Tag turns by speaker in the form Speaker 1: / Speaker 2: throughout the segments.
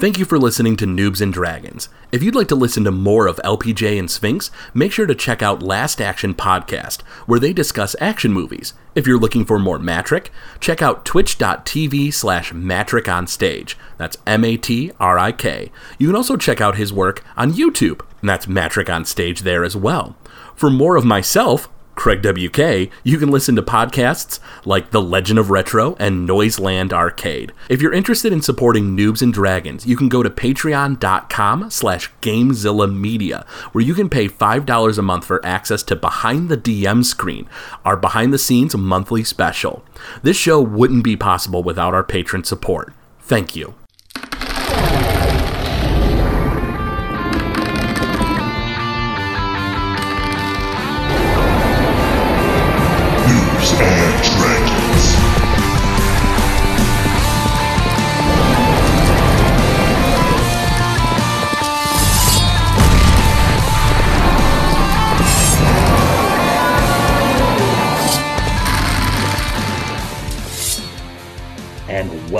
Speaker 1: Thank you for listening to Noobs and Dragons. If you'd like to listen to more of LPJ and Sphinx, make sure to check out Last Action Podcast, where they discuss action movies. If you're looking for more Matrik, check out twitch.tv slash Matrik on stage. That's M A T R I K. You can also check out his work on YouTube, and that's Matrik on stage there as well. For more of myself, Craig WK, you can listen to podcasts like The Legend of Retro and Noiseland Arcade. If you're interested in supporting Noobs and Dragons, you can go to patreon.com slash Gamezilla Media, where you can pay $5 a month for access to Behind the DM Screen, our behind-the-scenes monthly special. This show wouldn't be possible without our patron support. Thank you.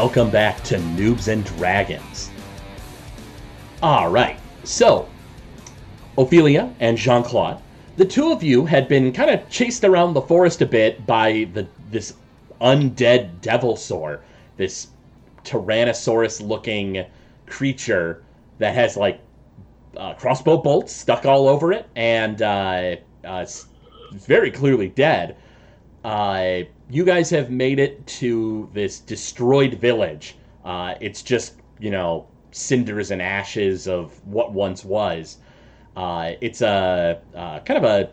Speaker 1: Welcome back to Noobs and Dragons. Alright, so, Ophelia and Jean Claude, the two of you had been kind of chased around the forest a bit by the this undead devilsaur, this Tyrannosaurus looking creature that has like uh, crossbow bolts stuck all over it and uh, uh, very clearly dead. Uh, you guys have made it to this destroyed village. Uh, it's just, you know, cinders and ashes of what once was. Uh, it's a uh, kind of a.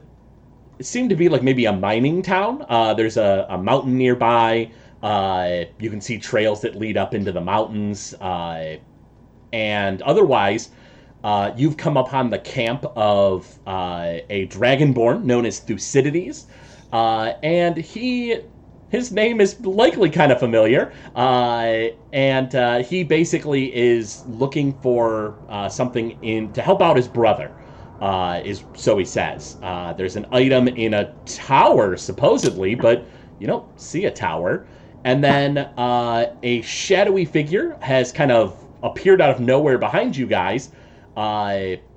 Speaker 1: It seemed to be like maybe a mining town. Uh, there's a, a mountain nearby. Uh, you can see trails that lead up into the mountains. And otherwise, you've come upon the camp of a dragonborn known as Thucydides. Uh, and he his name is likely kind of familiar, uh, and uh, he basically is looking for uh, something in to help out his brother. Uh, is so he says. Uh, there's an item in a tower supposedly, but you don't see a tower. And then uh, a shadowy figure has kind of appeared out of nowhere behind you guys.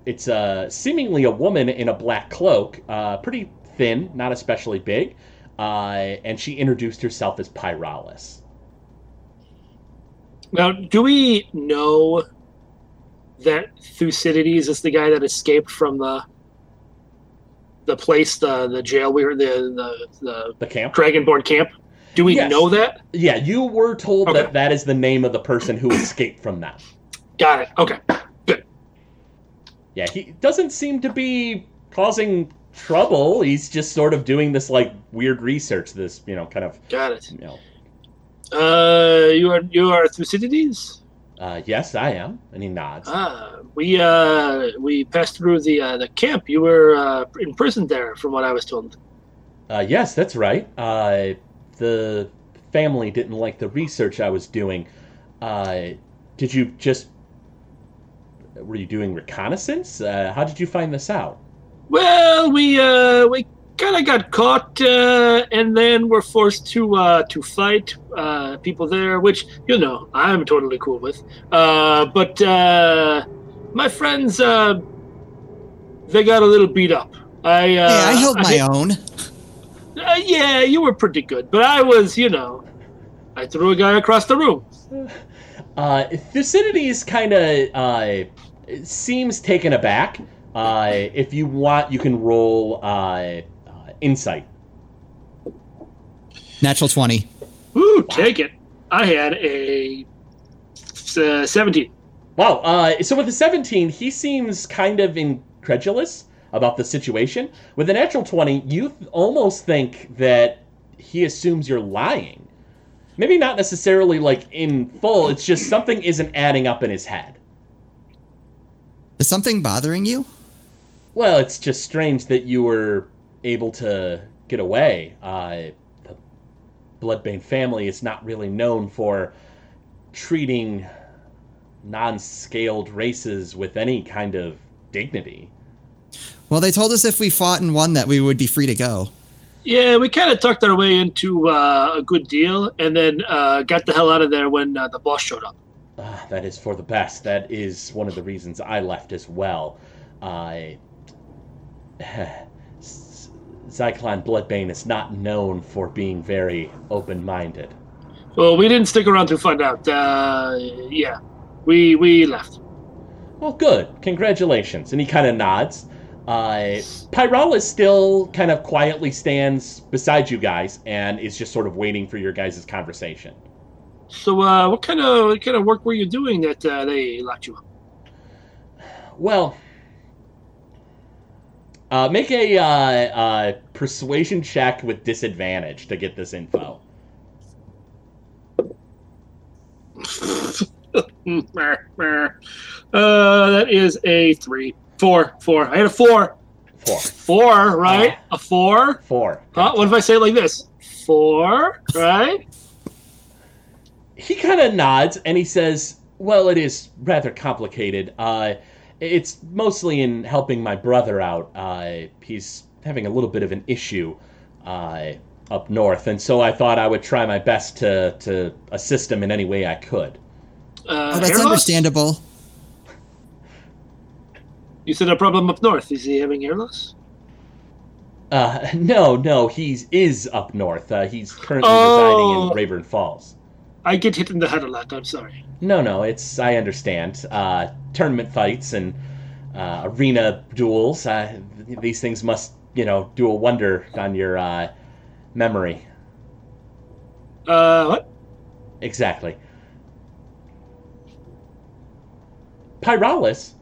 Speaker 1: It's seemingly a woman in a black cloak, pretty thin, not especially big uh, and she introduced herself as Pyralis.
Speaker 2: Now, do we know that Thucydides is the guy that escaped from the the place, the the jail we were the the the,
Speaker 1: The camp?
Speaker 2: Dragonborn camp? Do we
Speaker 1: Yes.
Speaker 2: know that?
Speaker 1: Yeah, you were told
Speaker 2: Okay.
Speaker 1: that that is the name of the person who escaped from that.
Speaker 2: Got it. Okay. Good.
Speaker 1: Yeah, he doesn't seem to be causing trouble. He's just sort of doing this like weird research. This you know kind of
Speaker 2: Got it.
Speaker 1: you know.
Speaker 2: Uh, you are you are Thucydides.
Speaker 1: Uh, yes, I am, and he nods.
Speaker 2: Ah, we uh we passed through the uh, the camp. You were uh, imprisoned there, from what I was told.
Speaker 1: Uh, yes, that's right. Uh, the family didn't like the research I was doing. Uh, did you just were you doing reconnaissance? Uh, how did you find this out?
Speaker 2: Well, we uh we kind of got caught, uh, and then we're forced to uh to fight uh people there, which you know I'm totally cool with. Uh, but uh, my friends uh they got a little beat up. I uh,
Speaker 3: hey, I held my own.
Speaker 2: Uh, yeah, you were pretty good, but I was, you know, I threw a guy across the room.
Speaker 1: Uh, Thucydides kind of uh, seems taken aback. Uh, if you want, you can roll uh, uh, insight.
Speaker 3: Natural 20.
Speaker 2: Ooh, take it. I had a uh, 17.
Speaker 1: Wow. Uh, so with the 17, he seems kind of incredulous about the situation. With a natural 20, you th- almost think that he assumes you're lying. Maybe not necessarily like in full, it's just something isn't adding up in his head.
Speaker 3: Is something bothering you?
Speaker 1: Well, it's just strange that you were able to get away. Uh, the Bloodbane family is not really known for treating non-scaled races with any kind of dignity.
Speaker 3: Well, they told us if we fought and won that we would be free to go.
Speaker 2: Yeah, we kind of tucked our way into uh, a good deal and then uh, got the hell out of there when uh, the boss showed up.
Speaker 1: uh, that is for the best. That is one of the reasons I left as well. I. Zyklon Bloodbane is not known for being very open minded.
Speaker 2: Well, we didn't stick around to find out. Uh, yeah, we we left.
Speaker 1: Well, good. Congratulations. And he kind of nods. Uh, Pyralis still kind of quietly stands beside you guys and is just sort of waiting for your guys' conversation.
Speaker 2: So, uh, what kind of what kind of work were you doing that uh, they locked you up?
Speaker 1: Well, uh, make a uh, uh, persuasion check with disadvantage to get this info.
Speaker 2: uh, that is a three, four, four. I had a four,
Speaker 1: Four.
Speaker 2: four, right? a four.
Speaker 1: Four.
Speaker 2: Huh? What if I say it like this? Four, right?
Speaker 1: he kind of nods and he says, "Well, it is rather complicated. Uh, it's mostly in helping my brother out. Uh, he's having a little bit of an issue uh, up north, and so I thought I would try my best to to assist him in any way I could."
Speaker 2: Uh,
Speaker 3: Oh, that's
Speaker 2: hair loss?
Speaker 3: understandable.
Speaker 2: You said a problem up north. Is he having hair loss?
Speaker 1: Uh, no, no, he's is up north. Uh, he's currently
Speaker 2: Oh.
Speaker 1: residing in Rayburn Falls.
Speaker 2: I get hit in the head a lot. I'm sorry.
Speaker 1: No, no, it's I understand. Uh, tournament fights and uh, arena duels. Uh, these things must, you know, do a wonder on your uh, memory.
Speaker 2: Uh, what?
Speaker 1: Exactly. Pyralis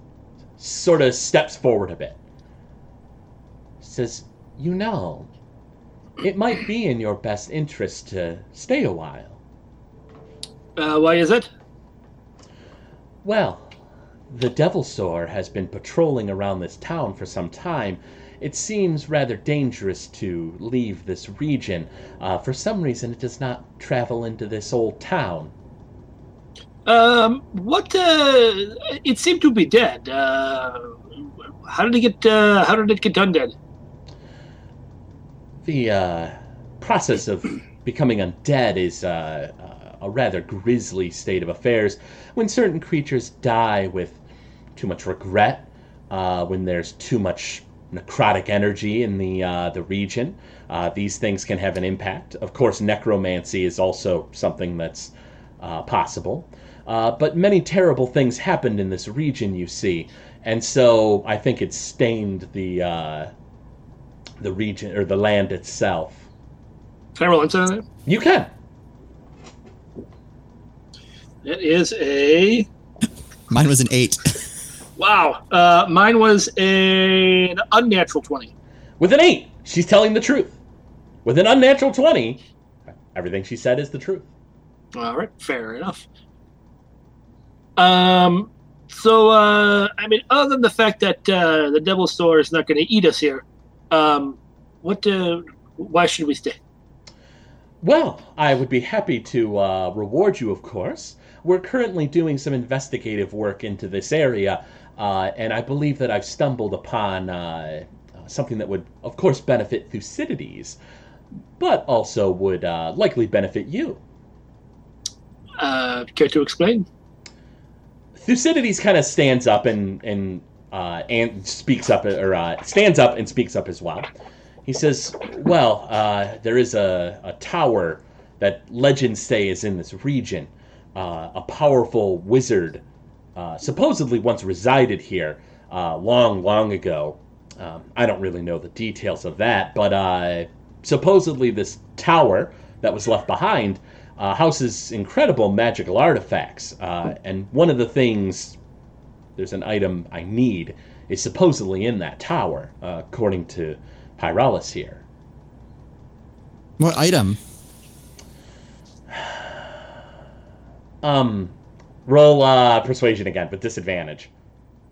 Speaker 1: sort of steps forward a bit. Says, "You know, it might be in your best interest to stay a while."
Speaker 2: Uh, why is it?
Speaker 1: Well, the devilsaur has been patrolling around this town for some time. It seems rather dangerous to leave this region. Uh, for some reason, it does not travel into this old town.
Speaker 2: Um, what? Uh, it seemed to be dead. Uh, how did it get? Uh, how did it get undead?
Speaker 1: The uh, process of becoming undead is uh, uh, a rather grisly state of affairs when certain creatures die with too much regret, uh, when there's too much necrotic energy in the uh, the region. Uh, these things can have an impact. Of course, necromancy is also something that's uh, possible. Uh, but many terrible things happened in this region, you see, and so I think it stained the uh, the region or the land itself.
Speaker 2: Can I roll that?
Speaker 1: You can.
Speaker 2: It is a
Speaker 3: Mine was an eight.
Speaker 2: wow. Uh, mine was an unnatural twenty.
Speaker 1: With an eight, she's telling the truth. With an unnatural 20, everything she said is the truth.
Speaker 2: All right, fair enough. Um, so uh, I mean, other than the fact that uh, the devilsaur is not going to eat us here, um, what? Uh, why should we stay?
Speaker 1: Well, I would be happy to uh, reward you, of course. We're currently doing some investigative work into this area, uh, and I believe that I've stumbled upon uh, something that would, of course, benefit Thucydides, but also would uh, likely benefit you.
Speaker 2: Uh, care to explain?
Speaker 1: Thucydides kind of stands up and and uh, and speaks up or uh, stands up and speaks up as well. He says, "Well, uh, there is a, a tower that legends say is in this region. Uh, a powerful wizard uh, supposedly once resided here uh, long, long ago. Um, I don't really know the details of that, but uh, supposedly this tower that was left behind uh, houses incredible magical artifacts. Uh, and one of the things, there's an item I need, is supposedly in that tower, according to Pyralis here.
Speaker 3: what item?
Speaker 1: Um, roll uh, persuasion again, but disadvantage.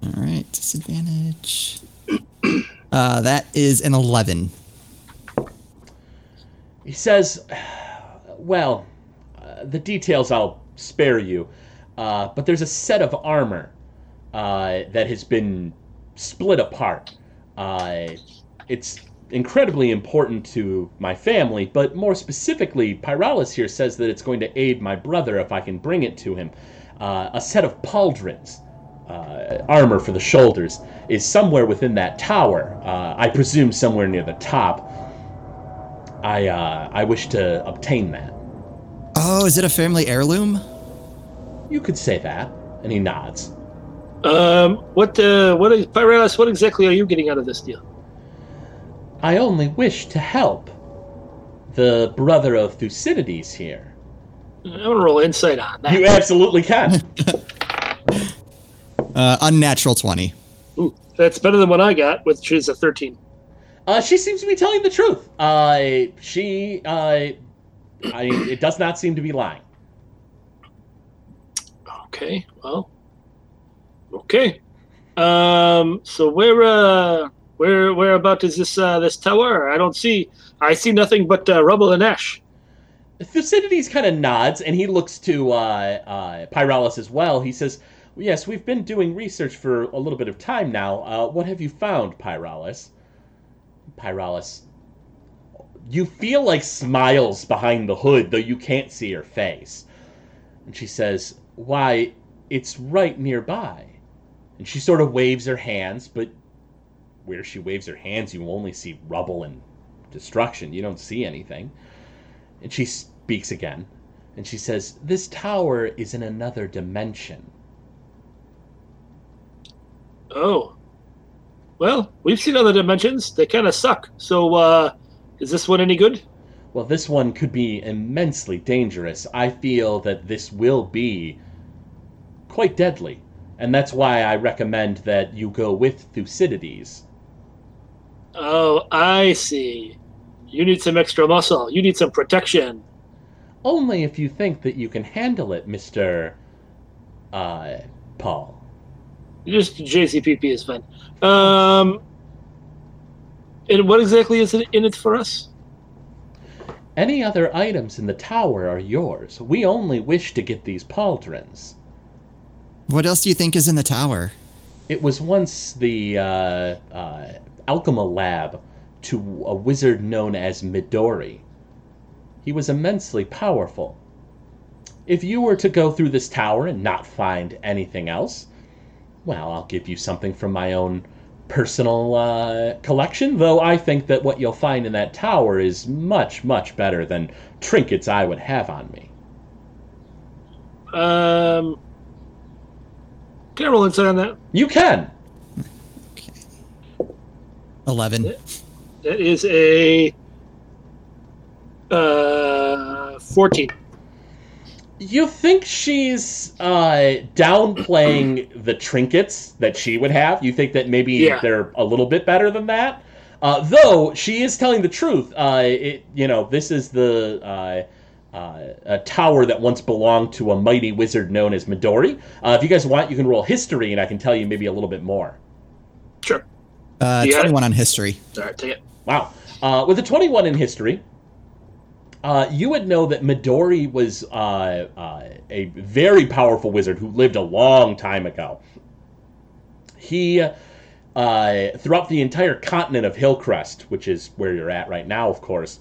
Speaker 3: All right, disadvantage. Uh, that is an 11.
Speaker 1: He says, well, uh, the details I'll spare you, uh, but there's a set of armor uh, that has been split apart. Uh, it's incredibly important to my family, but more specifically, Pyralis here says that it's going to aid my brother if I can bring it to him. Uh, a set of pauldrons, uh, armor for the shoulders, is somewhere within that tower. Uh, I presume somewhere near the top. I uh, I wish to obtain that.
Speaker 3: Oh, is it a family heirloom?
Speaker 1: You could say that. And he nods.
Speaker 2: Um, what, uh, what, is- Pyralis, what exactly are you getting out of this deal?
Speaker 1: I only wish to help the brother of Thucydides here.
Speaker 2: I'm gonna roll insight on that.
Speaker 1: You absolutely can.
Speaker 3: Uh, unnatural 20.
Speaker 2: Ooh, that's better than what I got, which is a 13.
Speaker 1: Uh, she seems to be telling the truth. Uh, she, uh, I, it does not seem to be lying.
Speaker 2: Okay, well, okay. Um, so where, uh, where, where about is this, uh, this tower? I don't see, I see nothing but uh, rubble and ash.
Speaker 1: Thucydides kind of nods and he looks to uh, uh, Pyralis as well. He says, Yes, we've been doing research for a little bit of time now. Uh, what have you found, Pyralis? Pyralis, you feel like smiles behind the hood, though you can't see her face. And she says, Why, it's right nearby. And she sort of waves her hands, but where she waves her hands, you only see rubble and destruction. You don't see anything. And she speaks again. And she says, This tower is in another dimension.
Speaker 2: Oh, well, we've seen other dimensions. They kind of suck. So, uh, is this one any good?
Speaker 1: Well, this one could be immensely dangerous. I feel that this will be quite deadly. And that's why I recommend that you go with Thucydides.
Speaker 2: Oh, I see. You need some extra muscle. You need some protection.
Speaker 1: Only if you think that you can handle it, Mr. Uh, Paul.
Speaker 2: Just JCPP is fine. Um, and what exactly is it in it for us?
Speaker 1: Any other items in the tower are yours. We only wish to get these pauldrons.
Speaker 3: What else do you think is in the tower?
Speaker 1: It was once the uh, uh, alchema lab to a wizard known as Midori. He was immensely powerful. If you were to go through this tower and not find anything else, well, I'll give you something from my own personal uh, collection, though I think that what you'll find in that tower is much, much better than trinkets I would have on me.
Speaker 2: Um, can I roll insight on that?
Speaker 1: You can!
Speaker 3: 11.
Speaker 2: That is a uh, 14.
Speaker 1: You think she's uh, downplaying the trinkets that she would have? You think that maybe
Speaker 2: Yeah.
Speaker 1: they're a little bit better than that? Uh, though she is telling the truth. Uh, it, you know, this is the uh, uh, a tower that once belonged to a mighty wizard known as Midori. Uh, if you guys want, you can roll history, and I can tell you maybe a little bit more.
Speaker 2: Sure.
Speaker 3: Uh,
Speaker 2: Yeah.
Speaker 3: 21 on history.
Speaker 2: All right, take it.
Speaker 1: Wow. Uh, with a 21 in history, uh, you would know that Midori was uh, uh, a very powerful wizard who lived a long time ago. He, uh, throughout the entire continent of Hillcrest, which is where you're at right now, of course,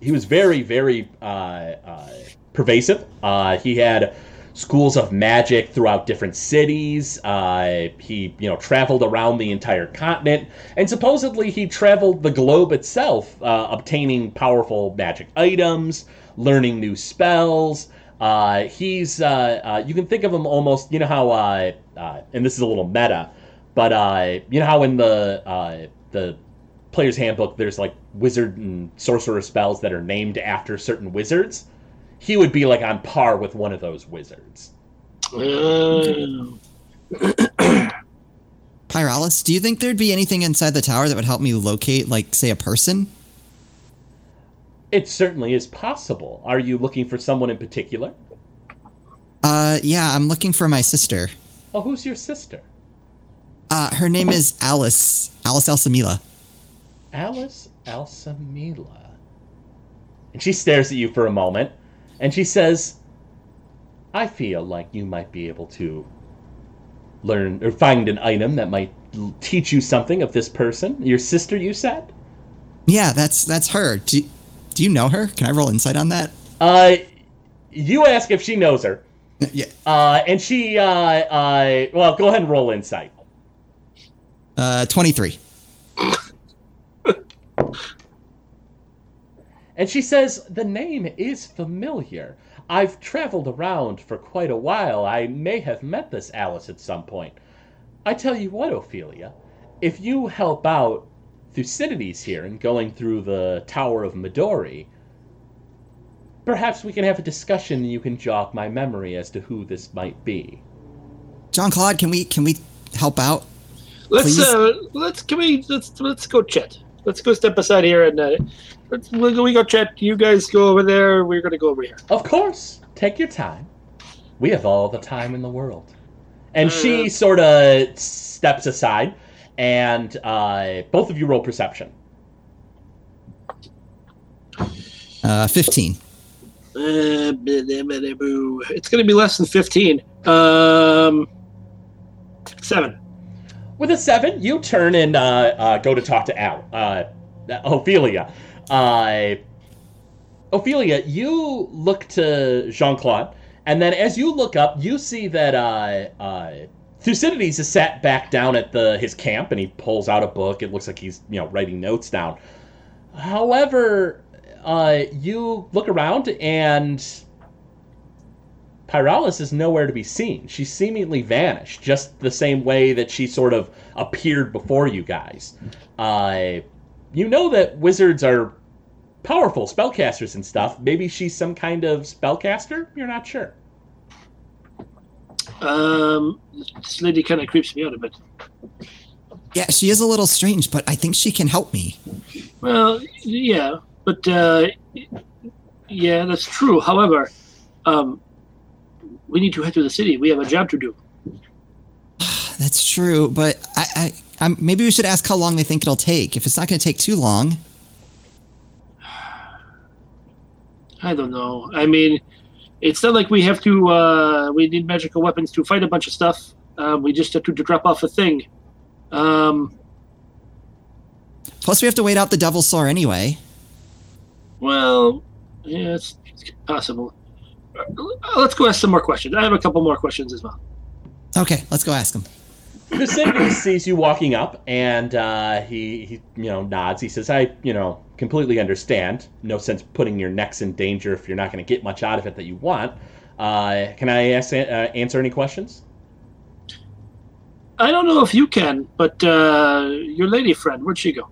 Speaker 1: he was very, very uh, uh, pervasive. Uh, he had schools of magic throughout different cities. Uh, he, you know, traveled around the entire continent, and supposedly he traveled the globe itself, uh, obtaining powerful magic items, learning new spells. Uh, he's, uh, uh, you can think of him almost, you know how, uh, and this is a little meta, but you know how in the the player's handbook there's like wizard and sorcerer spells that are named after certain wizards he would be like on par with one of those wizards
Speaker 3: Pyralis, do you think there'd be anything inside the tower that would help me locate, like, say, a person?
Speaker 1: it certainly is possible are you looking for someone in particular
Speaker 3: Uh, yeah, I'm looking for my sister.
Speaker 1: oh who's your sister
Speaker 3: Uh, her name is Alice. Alice Alsamila.
Speaker 1: alice alsamila and she stares at you for a moment and she says i feel like you might be able to learn or find an item that might teach you something of this person your sister you said
Speaker 3: Yeah, that's that's her. Do, do you know her? Can I roll insight on that?
Speaker 1: Uh, you ask if she knows her.
Speaker 3: Yeah.
Speaker 1: Uh, and she, uh, uh, well, go ahead and roll insight.
Speaker 3: Uh, 23.
Speaker 1: And she says, The name is familiar. I've traveled around for quite a while. I may have met this Alice at some point. I tell you what, Ophelia, if you help out Thucydides here in going through the Tower of Midori, perhaps we can have a discussion and you can jog my memory as to who this might be.
Speaker 3: Jean Claude, can we can we help out?
Speaker 2: Let's
Speaker 3: Please?
Speaker 2: uh, let's can we let's let's go chat. Let's go step aside here and uh, let's we'll go, we go chat. You guys go over there. We're gonna go over here.
Speaker 1: Of course, take your time. We have all the time in the world. And she sort of steps aside, and uh, both of you roll perception.
Speaker 3: Uh, 15.
Speaker 2: Uh, it's gonna be less than fifteen. Um, seven.
Speaker 1: With a seven, you turn and uh, uh, go to talk to Al, uh, Ophelia. Uh, Ophelia, you look to Jean Claude, and then as you look up, you see that uh, uh, Thucydides is sat back down at the his camp, and he pulls out a book. It looks like he's you know writing notes down. However, uh, you look around and Pyralis is nowhere to be seen. She seemingly vanished, just the same way that she sort of appeared before you guys. Uh, you know that wizards are powerful spellcasters and stuff. Maybe she's some kind of spellcaster? You're not sure.
Speaker 2: Um, this lady kind of creeps me out a bit.
Speaker 3: Yeah, she is a little strange, but I think she can help me.
Speaker 2: Well, yeah, but uh, yeah, that's true. However, um, we need to head to the city. We have a job to do.
Speaker 3: That's true, but I, I, I'm, maybe we should ask how long they think it'll take. If it's not going to take too long,
Speaker 2: I don't know. I mean, it's not like we have to. Uh, we need magical weapons to fight a bunch of stuff. Um, we just have to, to drop off a thing. Um,
Speaker 3: plus we have to wait out the devilsaur anyway.
Speaker 2: well, yeah, it's, it's possible. Uh, Let's go ask some more questions. I have a couple more questions as well.
Speaker 3: Okay, let's go ask him.
Speaker 1: Thucydides sees you walking up, and uh, he, he, you know, nods. He says, "I, you know, completely understand. No sense putting your necks in danger if you're not going to get much out of it that you want. Uh, can I ask, uh, answer any questions?"
Speaker 2: I don't know if you can, but uh, your lady friend, where'd she go?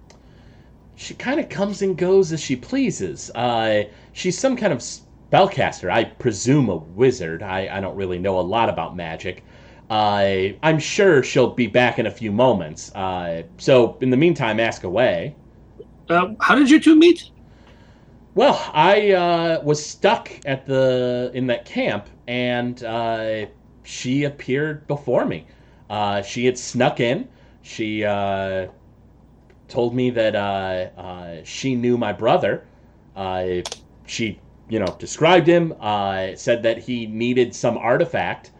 Speaker 1: She kind of comes and goes as she pleases. Uh, she's some kind of spellcaster. I presume a wizard. I, I don't really know a lot about magic. Uh, I'm sure she'll be back in a few moments. Uh, so, in the meantime, ask away.
Speaker 2: Uh, how did you two meet?
Speaker 1: Well, I uh, was stuck at the in that camp, and uh, she appeared before me. Uh, she had snuck in. She uh, told me that uh, uh, she knew my brother. Uh, she, you know, described him. Uh, said that he needed some artifact,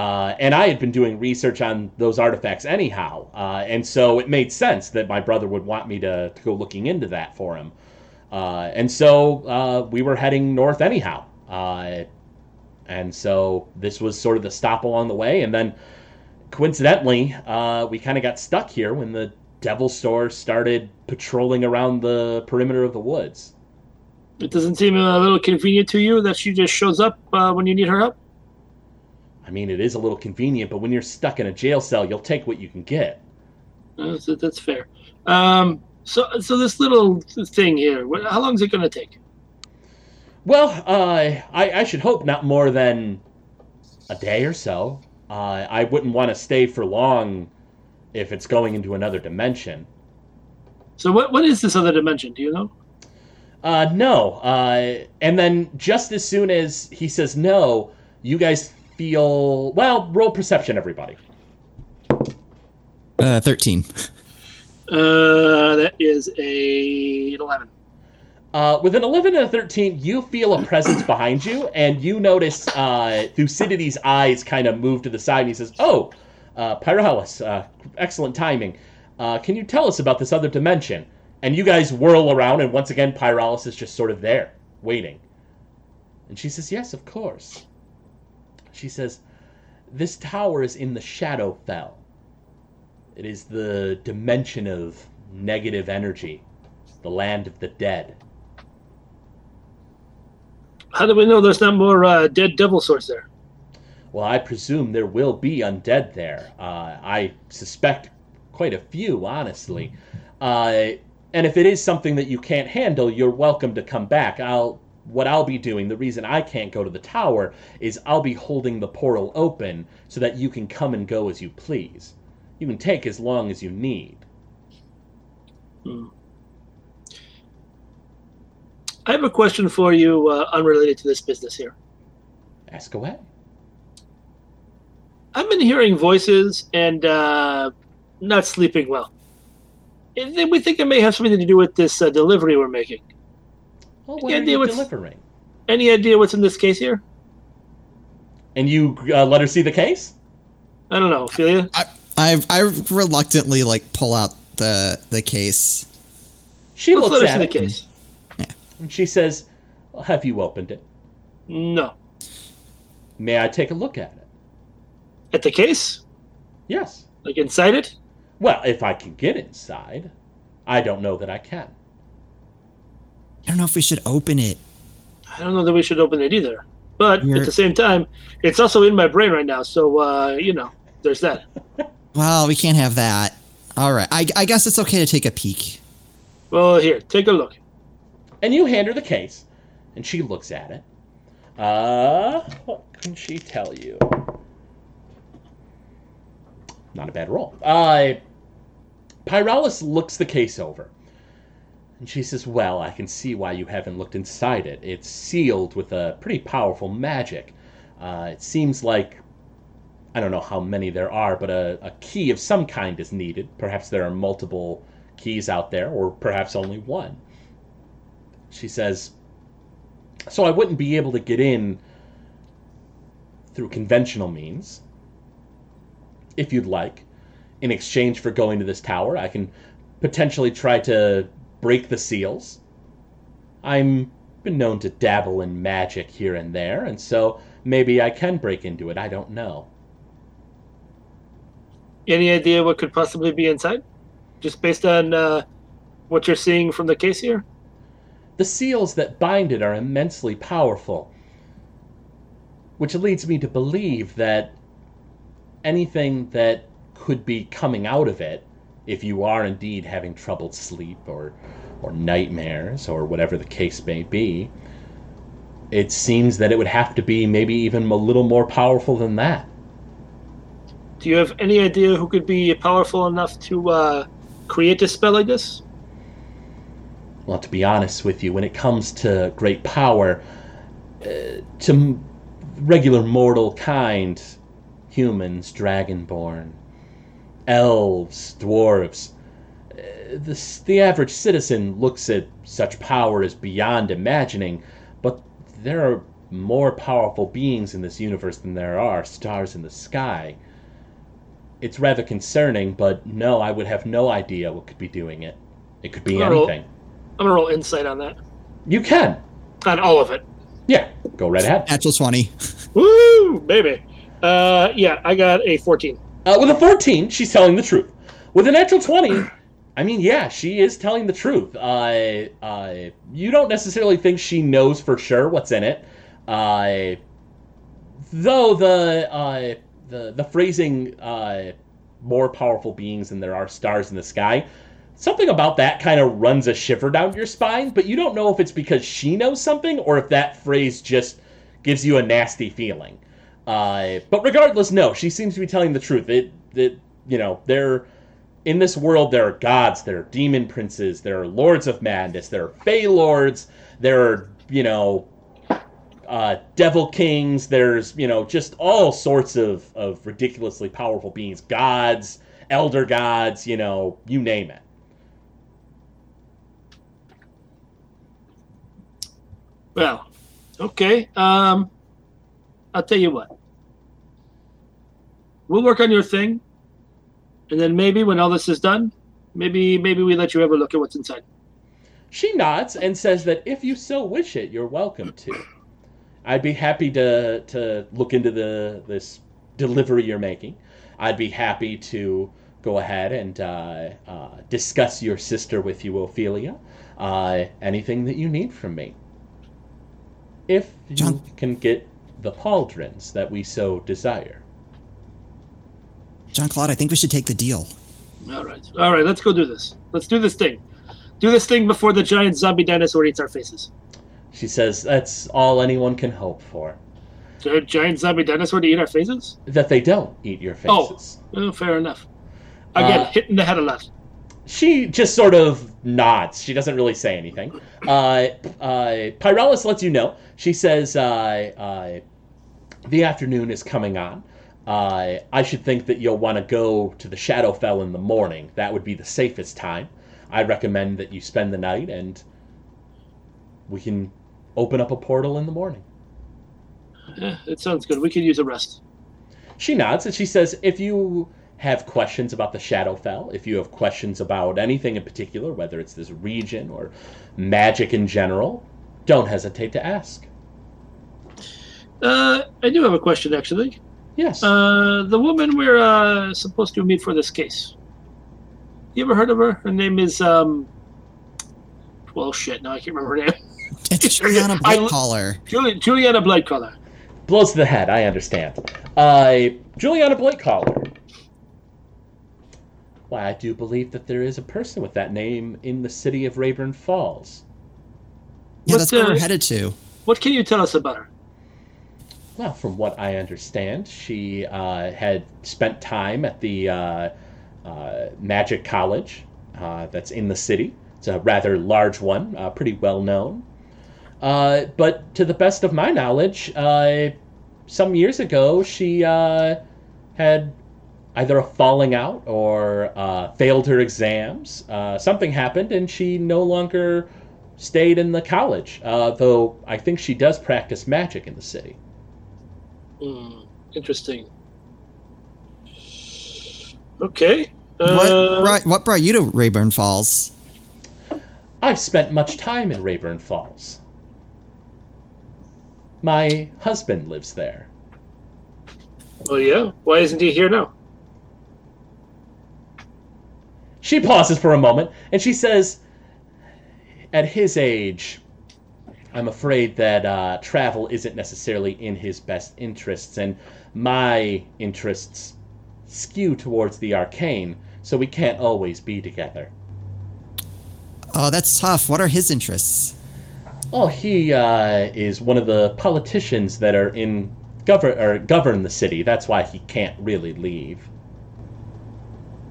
Speaker 1: uh, and I had been doing research on those artifacts anyhow, uh, and so it made sense that my brother would want me to, to go looking into that for him. Uh, and so uh, we were heading north anyhow. Uh, and so this was sort of the stop along the way. And then coincidentally, uh, we kind of got stuck here when the devilsaur started patrolling around the perimeter of the woods.
Speaker 2: It doesn't seem a little convenient to you that she just shows up when you need her help.
Speaker 1: I mean, it is a little convenient, but when you're stuck in a jail cell, you'll take what you can get.
Speaker 2: Uh, so that's fair. Um, so, so this little thing here, how long is it going to take?
Speaker 1: Well, uh, I, I should hope not more than a day or so. Uh, I wouldn't want to stay for long if it's going into another dimension.
Speaker 2: So, what what is this other dimension? Do you know?
Speaker 1: Uh, no. Uh, and then just as soon as he says no, you guys feel well. Roll perception, everybody.
Speaker 3: Uh, 13.
Speaker 2: Uh, that is a eleven.
Speaker 1: Uh, with an 11 and a 13, you feel a presence behind you, and you notice uh, Thucydides' eyes kind of move to the side, and he says, "Oh, uh, Pyralis, uh, excellent timing. Uh, can you tell us about this other dimension?" And you guys whirl around, and once again, Pyralis is just sort of there, waiting. And she says, "Yes, of course. She says, This tower is in the Shadowfell. It is the dimension of negative energy, the land of the dead.
Speaker 2: How do we know there's not more uh, dead devilsaurs there?
Speaker 1: Well, I presume there will be undead there. Uh, I suspect quite a few, honestly. Uh, and if it is something that you can't handle, you're welcome to come back. I'll what I'll be doing, the reason I can't go to the tower is I'll be holding the portal open so that you can come and go as you please. You can take as long as you need.
Speaker 2: I have a question for you, uh, unrelated to this business here.
Speaker 1: Ask away.
Speaker 2: I've been hearing voices and uh, not sleeping well. We think it may have something to do with this uh, delivery we're making.
Speaker 1: Well, what
Speaker 2: Yeah,
Speaker 1: are
Speaker 2: deal
Speaker 1: delivering?
Speaker 2: Any idea what's in this case here?
Speaker 1: And you uh, let her see the case?
Speaker 2: I don't know, Ophelia.
Speaker 3: I, I I reluctantly like pull out the the case.
Speaker 1: She
Speaker 2: Let's
Speaker 1: looks at
Speaker 2: see the
Speaker 1: it
Speaker 2: case.
Speaker 1: and she says, well, "Have you opened it?
Speaker 2: No.
Speaker 1: May I take a look at it?"
Speaker 2: At the case?
Speaker 1: Yes.
Speaker 2: Like inside it?
Speaker 1: Well, if I can get inside, I don't know that I can.
Speaker 3: I don't know if we should open it.
Speaker 2: I don't know that we should open it either. But
Speaker 3: You're-
Speaker 2: at the same time, it's also in my brain right now. So, uh, you know, there's that.
Speaker 3: Well, we can't have that. All right. I, I guess it's okay to take a peek.
Speaker 2: Well, here, take a look.
Speaker 1: And you hand her the case, and she looks at it. Uh, what can she tell you? Not a bad roll. Uh, Pyralis looks the case over. And she says, Well, I can see why you haven't looked inside it. It's sealed with a pretty powerful magic. Uh, it seems like, I don't know how many there are, but a, a key of some kind is needed. Perhaps there are multiple keys out there, or perhaps only one. She says, So I wouldn't be able to get in through conventional means. If you'd like. In exchange for going to this tower, I can potentially try to break the seals. I'm been known to dabble in magic here and there, and so maybe I can break into it. I don't know.
Speaker 2: Any idea what could possibly be inside? Just based on uh, what you're seeing from the case here?
Speaker 1: The seals that bind it are immensely powerful, which leads me to believe that anything that could be coming out of it, if you are indeed having troubled sleep or, or nightmares or whatever the case may be, it seems that it would have to be maybe even a little more powerful than that.
Speaker 2: Do you have any idea who could be powerful enough to uh, create a spell like this?
Speaker 1: Well, to be honest with you, when it comes to great power, uh, to m- regular mortal kind, humans, dragonborn, elves, dwarves, uh, the, the average citizen looks at such power as beyond imagining, but there are more powerful beings in this universe than there are stars in the sky. It's rather concerning, but no, I would have no idea what could be doing it. It could be
Speaker 2: Well,
Speaker 1: anything.
Speaker 2: I'm gonna roll insight on that.
Speaker 1: You can.
Speaker 2: On all of it.
Speaker 1: Yeah, go right ahead.
Speaker 3: Natural 20.
Speaker 2: Woo, baby. Uh, yeah, I got a 14.
Speaker 1: Uh, with a 14, she's telling the truth. With a natural 20, I mean, yeah, she is telling the truth. Uh, uh, you don't necessarily think she knows for sure what's in it. Uh, though the, uh, the, the phrasing, uh, more powerful beings than there are stars in the sky, something about that kind of runs a shiver down your spine, but you don't know if it's because she knows something or if that phrase just gives you a nasty feeling. Uh, but regardless, no, she seems to be telling the truth. It, it, you know, there, in this world, there are gods, there are demon princes, there are lords of madness, there are fey lords, there are, you know, uh, devil kings. There's, you know, just all sorts of of ridiculously powerful beings, gods, elder gods, you know, you name it.
Speaker 2: Well, okay. Um, I'll tell you what. We'll work on your thing, and then maybe when all this is done, maybe maybe we let you have a look at what's inside.
Speaker 1: She nods and says that if you so wish it, you're welcome to. I'd be happy to to look into the this delivery you're making. I'd be happy to go ahead and uh, uh, discuss your sister with you, Ophelia. Uh, anything that you need from me. If you
Speaker 3: John-
Speaker 1: can get the pauldrons that we so desire.
Speaker 3: Jean Claude, I think we should take the deal.
Speaker 2: All right, all right. Let's go do this. Let's do this thing. Do this thing before the giant zombie dinosaur eats our faces.
Speaker 1: She says that's all anyone can hope for.
Speaker 2: Gi- Giant zombie dinosaur to eat our faces?
Speaker 1: That they don't eat your
Speaker 2: Oh.
Speaker 1: faces.
Speaker 2: Oh, fair enough. Again,
Speaker 1: Uh,
Speaker 2: hit in the head a lot.
Speaker 1: She just sort of nods. She doesn't really say anything. Uh, uh, Pyralis lets you know. She says, uh, uh, "The afternoon is coming on. Uh, I should think that you'll want to go to the Shadowfell in the morning. That would be the safest time. I recommend that you spend the night, and we can open up a portal in the morning."
Speaker 2: Yeah, it sounds good. We could use a rest.
Speaker 1: She nods and she says, If you have questions about the Shadowfell, if you have questions about anything in particular, whether it's this region or magic in general, don't hesitate to ask.
Speaker 2: Uh, I do have a question, actually.
Speaker 1: Yes.
Speaker 2: Uh, the woman we're uh, supposed to meet for this case. You ever heard of her? Her name is um. Well, shit. Now I can't remember her name.
Speaker 3: It's Juliana
Speaker 2: I-
Speaker 3: Blightcaller.
Speaker 2: Juli- Juliana Blightcaller.
Speaker 1: Blows to the head, I understand. Uh, Juliana Blakecaller. Why, I do believe that there is a person with that name in the city of Rayburn Falls.
Speaker 3: Yeah,
Speaker 2: What,
Speaker 3: that's where
Speaker 2: uh,
Speaker 3: we're headed to.
Speaker 2: What can you tell us about her?
Speaker 1: Well, from what I understand, she uh, had spent time at the uh, uh, Magic College uh, that's in the city. It's a rather large one, uh, pretty well known. But to the best of my knowledge, some years ago, she had either a falling out or uh, failed her exams. Uh, something happened, and she no longer stayed in the college. Uh, though I think she does practice magic in the city.
Speaker 2: Hmm, interesting. Okay.
Speaker 3: what,
Speaker 2: Uh,
Speaker 3: brought, what brought you to Rayburn Falls?
Speaker 1: I've spent much time in Rayburn Falls. My husband lives there.
Speaker 2: Oh yeah. Why isn't he here now?
Speaker 1: She pauses for a moment and she says, At his age, I'm afraid that uh, travel isn't necessarily in his best interests, and my interests skew towards the arcane, so we can't always be together.
Speaker 3: Oh, that's tough. What are his interests?
Speaker 1: Oh, he uh, is one of the politicians that are in govern or govern the city. That's why he can't really leave.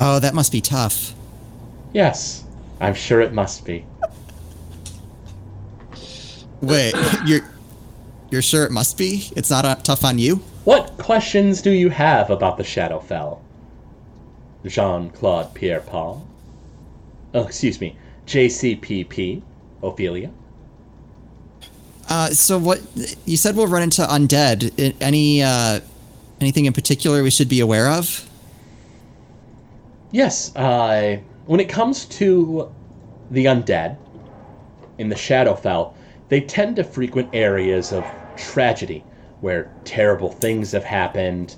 Speaker 3: Oh, that must be tough.
Speaker 1: Yes, I'm sure it must be.
Speaker 3: Wait, you're you're sure it must be? It's not uh, tough on you?
Speaker 1: What questions do you have about the Shadowfell? Jean Claude Pierre Paul. Oh, excuse me, JCPP, Ophelia.
Speaker 3: Uh, so what you said we'll run into undead. Any uh, anything in particular we should be aware of?
Speaker 1: Yes, uh, when it comes to the undead in the Shadowfell, they tend to frequent areas of tragedy where terrible things have happened.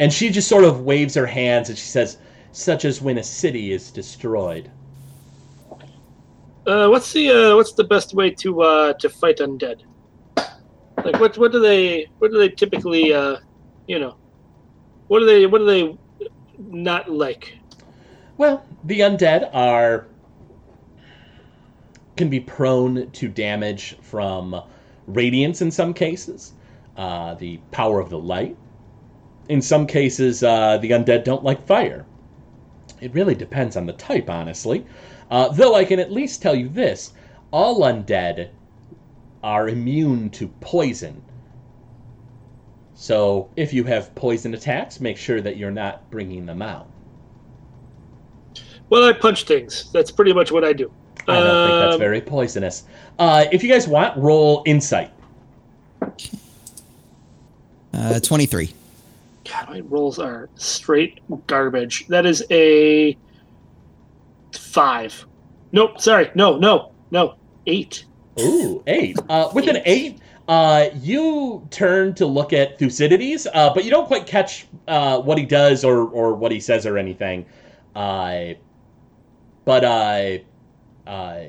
Speaker 1: And she just sort of waves her hands and she says, such as when a city is destroyed.
Speaker 2: Uh, what's the uh, what's the best way to uh, to fight undead? Like what what do they what do they typically uh, you know what do they what do they not like?
Speaker 1: Well, the undead are can be prone to damage from radiance in some cases, uh, the power of the light. In some cases, uh, the undead don't like fire. It really depends on the type, honestly. Uh, though I can at least tell you this all undead are immune to poison. So if you have poison attacks, make sure that you're not bringing them out.
Speaker 2: Well, I punch things. That's pretty much what I do.
Speaker 1: I don't think that's
Speaker 2: Um,
Speaker 1: very poisonous. Uh, if you guys want, roll insight.
Speaker 3: Uh, Twenty three.
Speaker 2: God, my rolls are straight garbage. That is a five. Nope, sorry. No, no, no. Eight.
Speaker 1: Ooh, eight. Uh, with an eight, uh, you turn to look at Thucydides, uh, but you don't quite catch uh, what he does or, or what he says or anything. Uh, but uh, uh,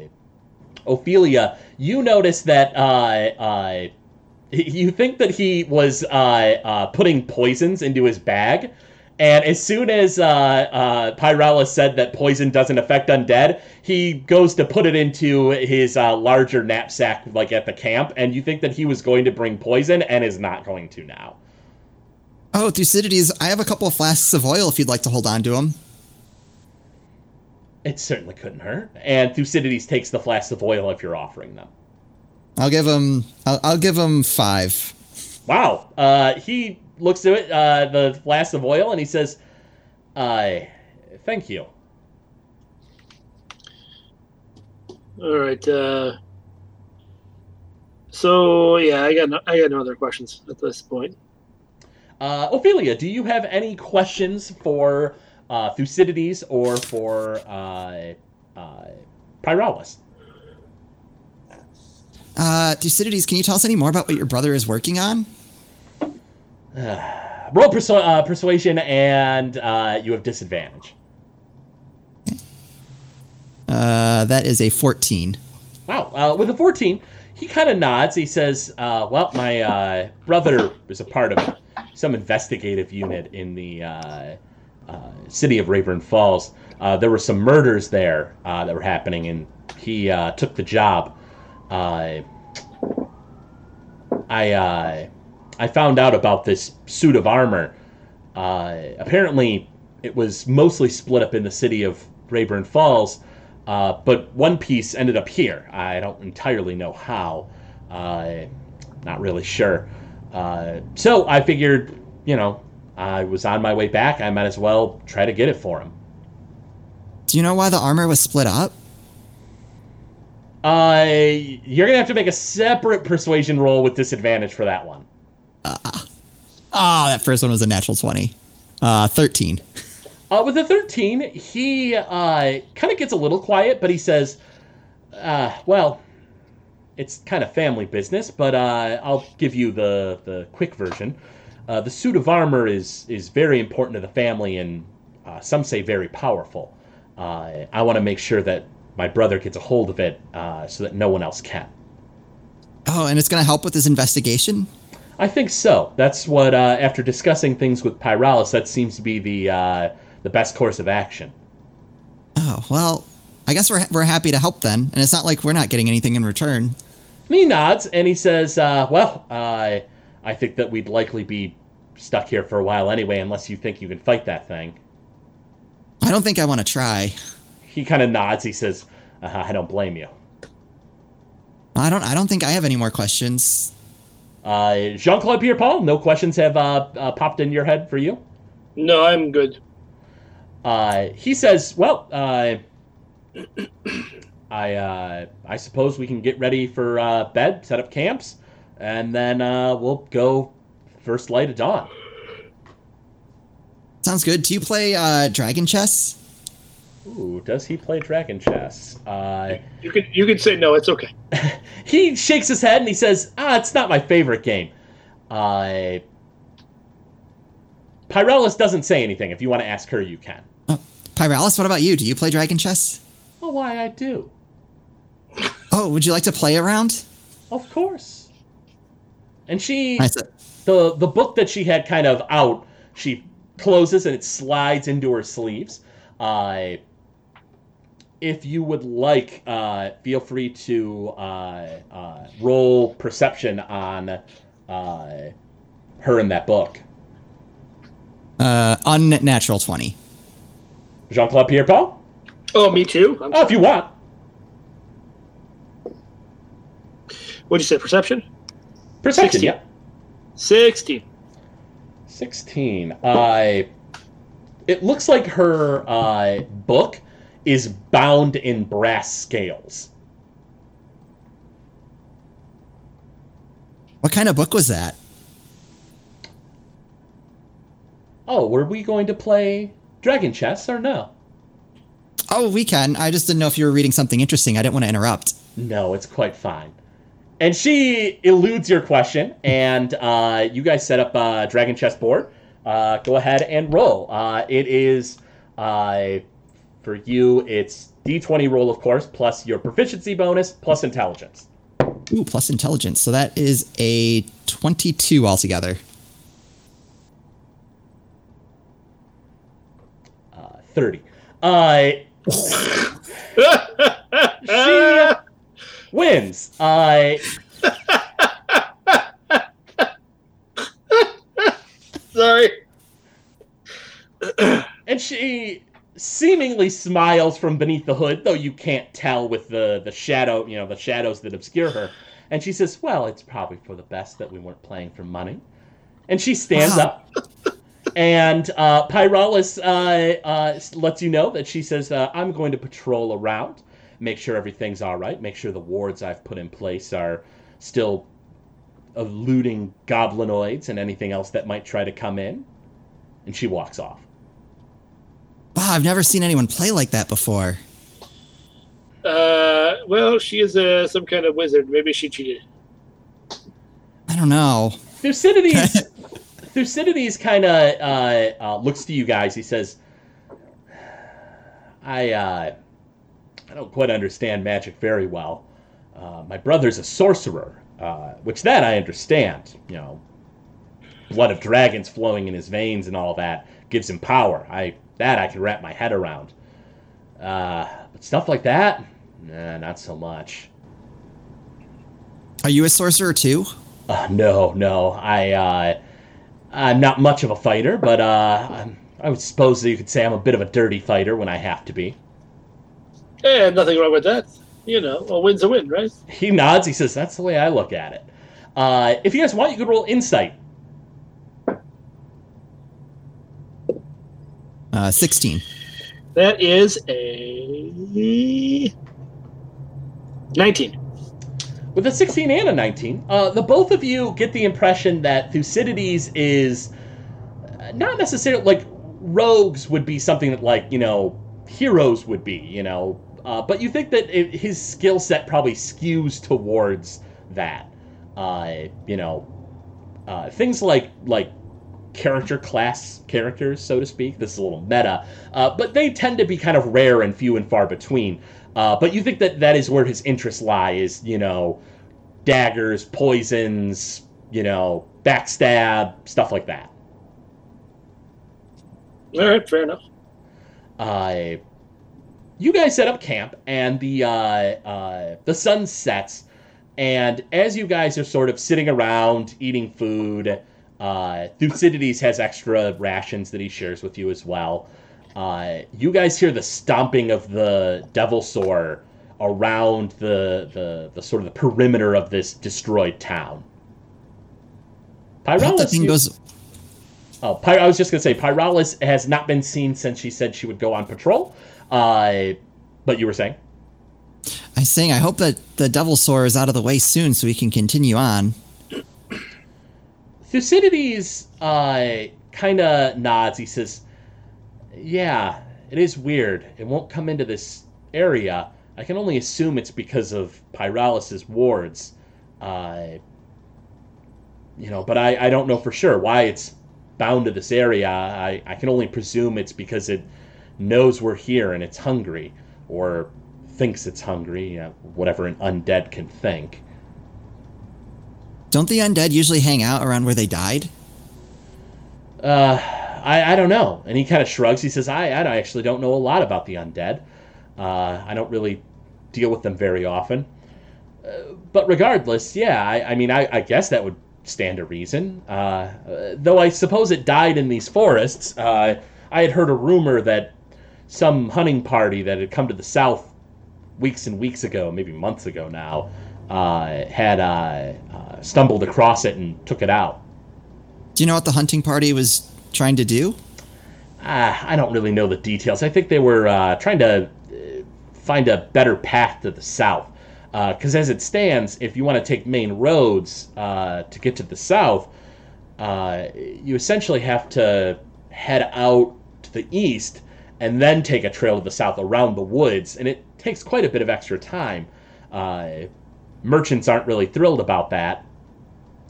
Speaker 1: Ophelia, you notice that uh, uh, you think that he was uh, uh, putting poisons into his bag. And as soon as Pyralis said that poison doesn't affect undead, he goes to put it into his larger knapsack, like at the camp. And you think that he was going to bring poison and is not going to now.
Speaker 3: Oh, Thucydides, I have a couple of flasks of oil if you'd like to hold on to them.
Speaker 1: It certainly couldn't hurt. And Thucydides takes the flask of oil if you're offering them.
Speaker 3: I'll give him. I'll, I'll give him five.
Speaker 1: Wow. Uh, he looks at it, uh, the flask of oil and he says, uh, "Thank you."
Speaker 2: All right. Uh, so yeah, I got no, I got no other questions at this point.
Speaker 1: Uh, Ophelia, do you have any questions for uh, Thucydides or for uh, uh, Pyralis?
Speaker 3: Uh, Thucydides, can you tell us any more about what your brother is working on?
Speaker 1: Roll persu- uh, persuasion, and uh, you have disadvantage.
Speaker 3: Uh, that is a 14.
Speaker 1: Wow. Uh, with a 14, he kind of nods. He says, uh, Well, my uh, brother is a part of some investigative unit in the city of Rayburn Falls. Uh, there were some murders there uh, that were happening, and he uh, took the job. Uh, I uh, I found out about this suit of armor. Uh, apparently, it was mostly split up in the city of Rayburn Falls, uh, but one piece ended up here. I don't entirely know how. Uh, not really sure. Uh, so I figured, you know, I was on my way back. I might as well try to get it for him.
Speaker 3: Do you know why the armor was split up?
Speaker 1: Uh, you're gonna have to make a separate persuasion roll with disadvantage for that one.
Speaker 3: Ah, that first one was a natural 20. Uh, 13.
Speaker 1: Uh, with the 13, he uh, kind of gets a little quiet, but he says, uh, well, it's kind of family business, but uh, I'll give you the, the quick version. Uh, the suit of armor is, is very important to the family and uh, some say very powerful. Uh, I want to make sure that my brother gets a hold of it uh, so that no one else can.
Speaker 3: Oh, and it's going to help with his investigation?
Speaker 1: I think so. That's what, uh, after discussing things with Pyralis, that seems to be the, uh, the best course of action.
Speaker 3: Oh, well, I guess we're, we're happy to help then. And it's not like we're not getting anything in return.
Speaker 1: And he nods and he says, uh, "Well, uh, I think that we'd likely be stuck here for a while anyway, unless you think you can fight that thing."
Speaker 3: I don't think I want to try.
Speaker 1: He kind of nods. He says, uh, "I don't blame you."
Speaker 3: I don't. I don't think I have any more questions.
Speaker 1: Uh, Jean Claude Pierre Paul, no questions have uh, uh, popped in your head for you.
Speaker 2: No, I'm good.
Speaker 1: Uh, he says, "Well, uh, I uh, I suppose we can get ready for uh, bed, set up camps, and then uh, we'll go first light of dawn."
Speaker 3: Sounds good. Do you play uh, Dragon Chess?
Speaker 1: Ooh, does he play Dragon Chess? Uh,
Speaker 2: You can you can say no. It's okay.
Speaker 1: he shakes his head and he says, "Ah, it's not my favorite game." Uh, Pyralis doesn't say anything. If you want to ask her, you can.
Speaker 3: Pyralis, what about you? Do you play Dragon Chess?
Speaker 1: Oh, why I do.
Speaker 3: Oh, would you like to play around?
Speaker 1: Of course. And she,
Speaker 3: I said,
Speaker 1: the the book that she had kind of out, she closes and it slides into her sleeves. Uh, if you would like, uh, feel free to uh, uh, roll perception on uh, her in that book.
Speaker 3: uh, unnatural 20.
Speaker 1: Jean Claude Pierre Paul?
Speaker 2: Oh, me too. I'm,
Speaker 1: Oh, if you want.
Speaker 2: what'd you say? Perception.
Speaker 1: Perception,
Speaker 2: 16.
Speaker 1: yeah.
Speaker 2: Sixteen.
Speaker 1: 16. Uh, it looks like her uh, book is bound in brass scales.
Speaker 3: What kind of book was that?
Speaker 1: Oh, were we going to play Dragon Chess or no?
Speaker 3: Oh, we can. I just didn't know if you were reading something interesting. I didn't want to interrupt.
Speaker 1: No, it's quite fine. And she eludes your question, and uh, you guys set up a dragon chess board. Uh, go ahead and roll. Uh, it is uh, for you. It's d20 roll, of course, plus your proficiency bonus, plus intelligence.
Speaker 3: Ooh, plus intelligence. So that is a 22 altogether.
Speaker 1: Uh, Thirty. Uh, she wins. Uh,
Speaker 2: Sorry.
Speaker 1: and she seemingly smiles from beneath the hood, though you can't tell with the the shadow, you know, the shadows that obscure her. And she says, "Well, it's probably for the best that we weren't playing for money." And she stands up, and uh, Pyralis uh, uh, lets you know that she says, uh, "I'm going to patrol around, make sure everything's all right, make sure the wards I've put in place are still eluding goblinoids and anything else that might try to come in." And she walks off.
Speaker 3: Wow, I've never seen anyone play like that before.
Speaker 2: Uh, well, she is uh, some kind of wizard. Maybe she cheated.
Speaker 3: I don't know.
Speaker 1: Thucydides, Thucydides kind of uh, uh, looks to you guys. He says, "I uh, I don't quite understand magic very well. Uh, my brother's a sorcerer, uh, which that I understand. You know, blood of dragons flowing in his veins and all that gives him power. I that I can wrap my head around. Uh, but stuff like that, nah, not so much."
Speaker 3: Are you a sorcerer too?
Speaker 1: Uh, no, no. I uh, I'm not much of a fighter, but uh, I'm, I would suppose that you could say I'm a bit of a dirty fighter when I have to be.
Speaker 2: Eh, nothing wrong with that. You know, a win's a win, right?
Speaker 1: He nods. He says, "That's the way I look at it." Uh, if you guys want, you could roll insight.
Speaker 3: Uh, 16.
Speaker 2: That is a 19.
Speaker 1: With a 16 and a 19, uh, the both of you get the impression that Thucydides is uh, not necessarily like rogues would be something that like you know heroes would be, you know, uh, but you think that it, his skill set probably skews towards that. Uh, you know, uh, things like like character class characters, so to speak. This is a little meta, uh, but they tend to be kind of rare and few and far between. Uh, but you think that that is where his interests lie is, you know, daggers, poisons, you know, backstab, stuff like that.
Speaker 2: All right, fair enough.
Speaker 1: Uh, you guys set up camp, and the uh, uh, the sun sets. And as you guys are sort of sitting around eating food, uh, Thucydides has extra rations that he shares with you as well. Uh, you guys hear the stomping of the devilsaur around the, the the sort of the perimeter of this destroyed town. Pyralis, you-
Speaker 3: goes.
Speaker 1: Oh, Py- I was just gonna say Pyralis has not been seen since she said she would go on patrol. Uh, but you were saying?
Speaker 3: I'm saying I hope that the devilsaur is out of the way soon so we can continue on.
Speaker 1: Thucydides uh, kind of nods. He says, "Yeah, it is weird. It won't come into this area. I can only assume it's because of Pyralis's wards. Uh, you know, but I, I don't know for sure why it's bound to this area. I, I can only presume it's because it knows we're here and it's hungry, or thinks it's hungry. You know, whatever an undead can think."
Speaker 3: Don't the undead usually hang out around where they died?
Speaker 1: Uh, I, I don't know. And he kind of shrugs. He says, I, I actually don't know a lot about the undead. Uh, I don't really deal with them very often. Uh, but regardless, yeah, I, I mean, I, I guess that would stand a reason. Uh, uh, though I suppose it died in these forests. Uh, I had heard a rumor that some hunting party that had come to the south weeks and weeks ago, maybe months ago now, uh, had uh, uh, stumbled across it and took it out.
Speaker 3: Do you know what the hunting party was trying to do?
Speaker 1: Ah, I don't really know the details. I think they were uh, trying to uh, find a better path to the south. Because as it stands, if you want to take main roads uh, to get to the south, uh, you essentially have to head out to the east and then take a trail to the south around the woods, and it takes quite a bit of extra time. Uh, merchants aren't really thrilled about that.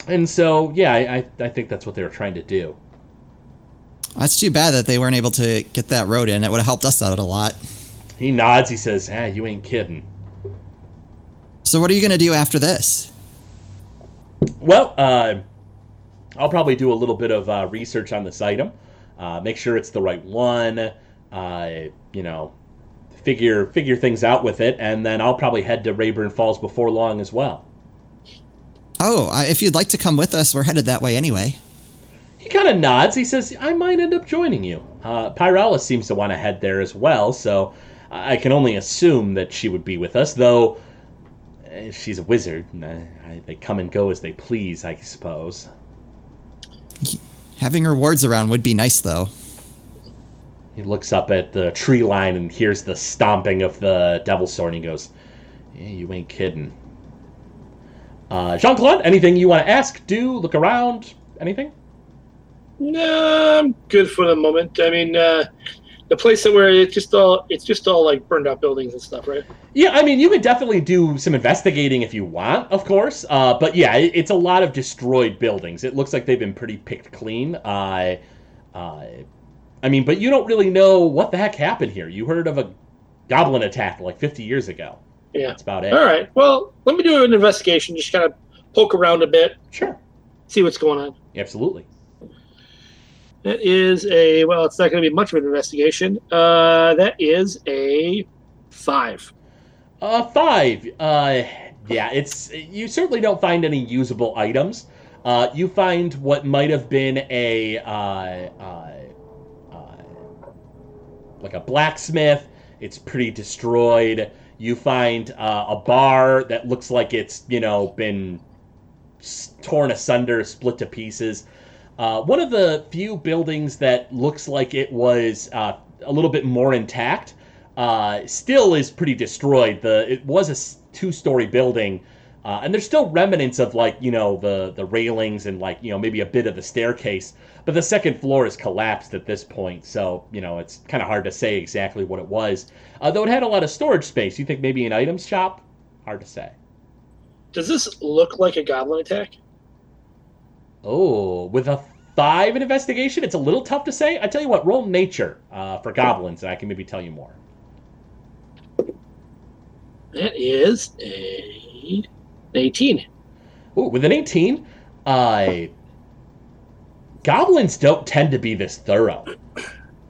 Speaker 1: And so, yeah, I, I, think that's what they were trying to do.
Speaker 3: That's too bad that they weren't able to get that road in. It would have helped us out a lot.
Speaker 1: He nods. He says, "Ah, you ain't kidding."
Speaker 3: So what are you going to do after this?
Speaker 1: Well, uh, I'll probably do a little bit of uh, research on this item, uh, make sure it's the right one. Uh, you know, figure figure things out with it, and then I'll probably head to Rayburn Falls before long as well.
Speaker 3: Oh, I- if you'd like to come with us, we're headed that way anyway.
Speaker 1: He kind of nods. He says, "I might end up joining you." Uh, Pyralis seems to want to head there as well, so I can only assume that she would be with us. Though eh, she's a wizard, and, uh, I- they come and go as they please, I suppose.
Speaker 3: Having her wards around would be nice, though.
Speaker 1: He looks up at the tree line and hears the stomping of the devilsaur, and he goes, "Yeah, you ain't kidding." Uh, Jean Claude, anything you want to ask, do, look around, anything?
Speaker 2: No, I'm good for the moment. I mean, uh, the place that where it's just all it's just all like burned out buildings and stuff, right?
Speaker 1: Yeah, I mean, you could definitely do some investigating if you want, of course. Uh, but yeah, it, it's a lot of destroyed buildings. It looks like they've been pretty picked clean. Uh, uh, I mean, but you don't really know what the heck happened here. You heard of a goblin attack like 50 years ago.
Speaker 2: Yeah.
Speaker 1: That's about it.
Speaker 2: All right. Well, let me do an investigation. Just kind of poke around a bit,
Speaker 1: Sure.
Speaker 2: see what's going on.
Speaker 1: Absolutely.
Speaker 2: That is a well. It's not going to be much of an investigation. Uh, that is a five.
Speaker 1: Uh, five. Uh, yeah, it's you certainly don't find any usable items. Uh, you find what might have been a uh, uh, uh, like a blacksmith. It's pretty destroyed. You find uh, a bar that looks like it's you know been torn asunder, split to pieces. Uh, one of the few buildings that looks like it was uh, a little bit more intact uh, still is pretty destroyed. The it was a two-story building, uh, and there's still remnants of like you know the the railings and like you know maybe a bit of the staircase. But the second floor is collapsed at this point, so you know it's kind of hard to say exactly what it was. Uh, though it had a lot of storage space. You think maybe an items shop? Hard to say.
Speaker 2: Does this look like a goblin attack?
Speaker 1: Oh, with a five in investigation, it's a little tough to say. I tell you what, roll nature uh, for goblins, and I can maybe tell you more.
Speaker 2: That is a eighteen.
Speaker 1: Ooh, with an 18, uh, goblins don't tend to be this thorough.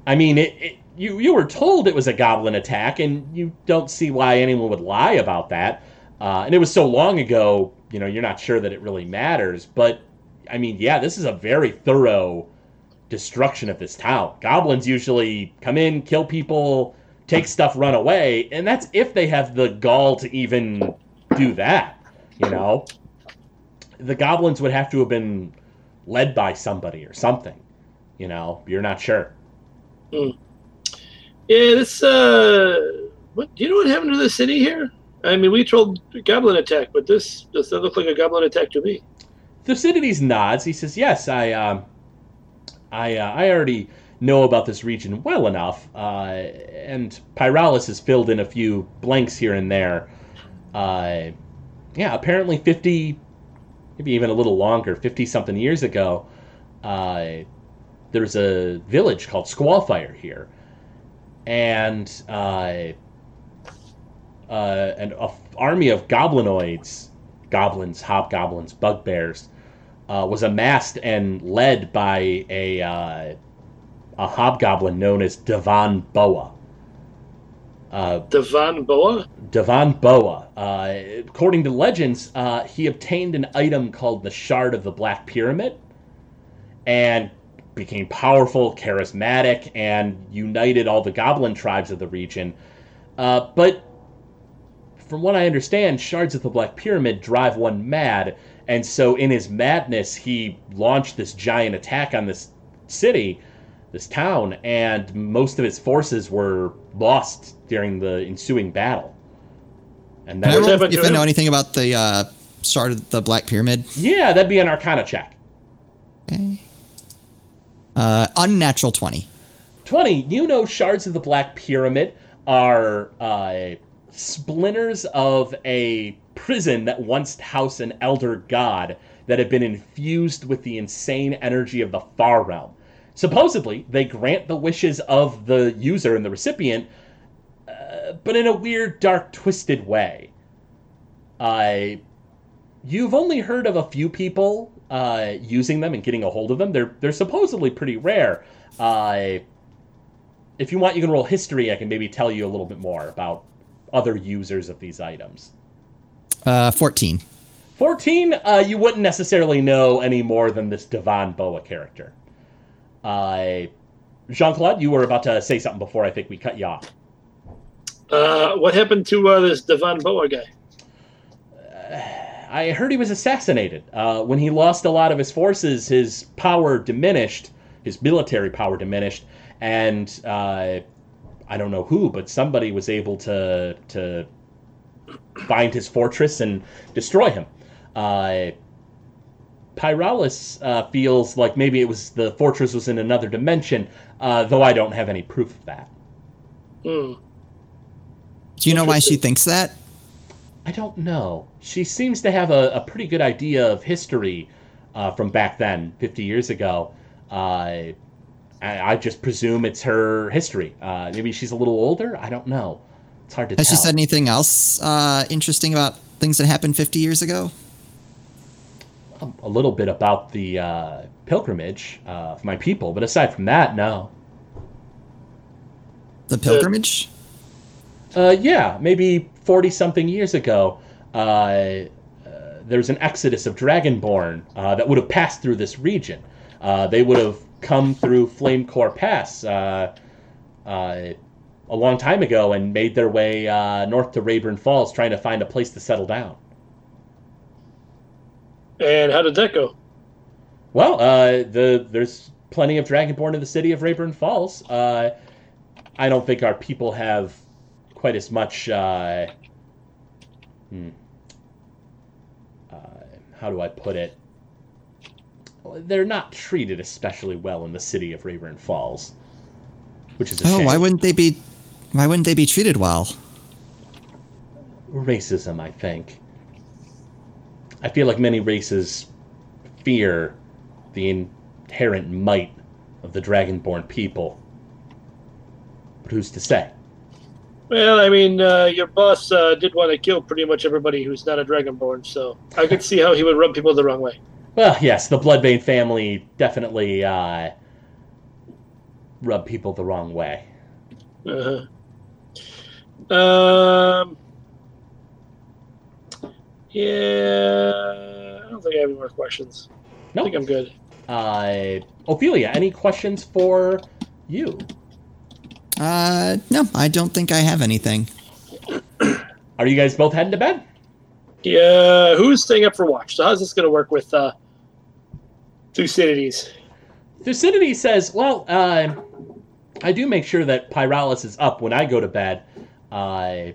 Speaker 1: I mean, it, it, you you were told it was a goblin attack, and you don't see why anyone would lie about that. Uh, and it was so long ago, you know, you're not sure that it really matters. But I mean, yeah, this is a very thorough destruction of this town. Goblins usually come in, kill people, take stuff, run away, and that's if they have the gall to even do that. You know, the goblins would have to have been led by somebody or something. You know, you're not sure.
Speaker 2: Yeah, this. Uh, what do you know what happened to the city here? I mean, we told goblin attack, but this does not look like a goblin attack to me.
Speaker 1: Thucydides nods. He says, "Yes, I, um, I, uh, I already know about this region well enough, uh, and Pyralis has filled in a few blanks here and there. Uh, yeah, apparently fifty, maybe even a little longer, fifty something years ago, uh, there was a village called Squallfire here, and uh, uh, an army of goblinoids, goblins, hobgoblins, bugbears, uh, was amassed and led by a uh, a hobgoblin known as Devan Boa. Uh,
Speaker 2: Devan Boa.
Speaker 1: Devan Boa. Uh, according to legends, uh, he obtained an item called the Shard of the Black Pyramid, and became powerful, charismatic, and united all the goblin tribes of the region. Uh, but from what I understand, shards of the Black Pyramid drive one mad, and so in his madness, he launched this giant attack on this city, this town, and most of its forces were lost during the ensuing battle. And
Speaker 3: Can I
Speaker 1: that
Speaker 2: What's
Speaker 3: roll
Speaker 2: happened
Speaker 3: if I know anything about the uh, shard of the Black Pyramid?
Speaker 1: yeah, that'd be an Arcana check.
Speaker 3: Okay. Uh, unnatural 20.
Speaker 1: 20 you know shards of the black pyramid are uh, splinters of a prison that once housed an elder god that had been infused with the insane energy of the far realm. Supposedly, they grant the wishes of the user and the recipient, uh, but in a weird, dark, twisted way. Uh, you've only heard of a few people uh, using them and getting a hold of them. They're they're supposedly pretty rare. Uh, if you want, you can roll history. I can maybe tell you a little bit more about other users of these items.
Speaker 3: Uh, 14.
Speaker 1: 14, uh, you wouldn't necessarily know any more than this Devon Boa character. Uh, Jean Claude, you were about to say something before I think we cut you off.
Speaker 2: Uh, what happened to uh, this Devon Boa guy?
Speaker 1: I heard he was assassinated. Uh, when he lost a lot of his forces, his power diminished, his military power diminished, and uh, I don't know who, but somebody was able to to find his fortress and destroy him. Pyralis uh, feels like maybe it was the fortress was in another dimension, uh, though I don't have any proof of that.
Speaker 2: Hmm.
Speaker 3: Do you know why she thinks that?
Speaker 1: I don't know. She seems to have a, a pretty good idea of history uh, from back then, 50 years ago. Uh, I, I just presume it's her history. Uh, maybe she's a little older. I don't know. It's hard to
Speaker 3: Has
Speaker 1: tell.
Speaker 3: she said anything else uh, interesting about things that happened 50 years ago?
Speaker 1: A, a little bit about the uh, pilgrimage uh, of my people, but aside from that, no.
Speaker 3: The pilgrimage?
Speaker 1: Uh, yeah, maybe 40 something years ago, uh, uh, there was an exodus of Dragonborn uh, that would have passed through this region. Uh, they would have come through Flamecore Pass uh, uh, a long time ago and made their way uh, north to Rayburn Falls, trying to find a place to settle down.
Speaker 2: And how did that go?
Speaker 1: Well, uh, the there's plenty of Dragonborn in the city of Rayburn Falls. Uh, I don't think our people have quite as much. Uh, hmm, uh, how do I put it? They're not treated especially well in the city of Rayburn Falls, which is a
Speaker 3: Oh,
Speaker 1: shame.
Speaker 3: why wouldn't they be? Why wouldn't they be treated well?
Speaker 1: racism, I think. I feel like many races fear the inherent might of the Dragonborn people. But who's to say?
Speaker 2: Well, I mean, uh, your boss uh, did want to kill pretty much everybody who's not a Dragonborn, so I could see how he would rub people the wrong way.
Speaker 1: Well, yes, the Bloodbane family definitely uh, rub people the wrong way.
Speaker 2: Uh-huh. Um. Yeah, I don't think I have any more questions.
Speaker 1: No, I
Speaker 2: think I'm good.
Speaker 1: uh, Ophelia, any questions for you?
Speaker 3: Uh, no, I don't think I have anything.
Speaker 1: Are you guys both heading to bed?
Speaker 2: Yeah, who's staying up for watch? So how's this going to work with uh, Thucydides?
Speaker 1: Thucydides says, "Well, uh, I do make sure that Pyralis is up when I go to bed. Uh,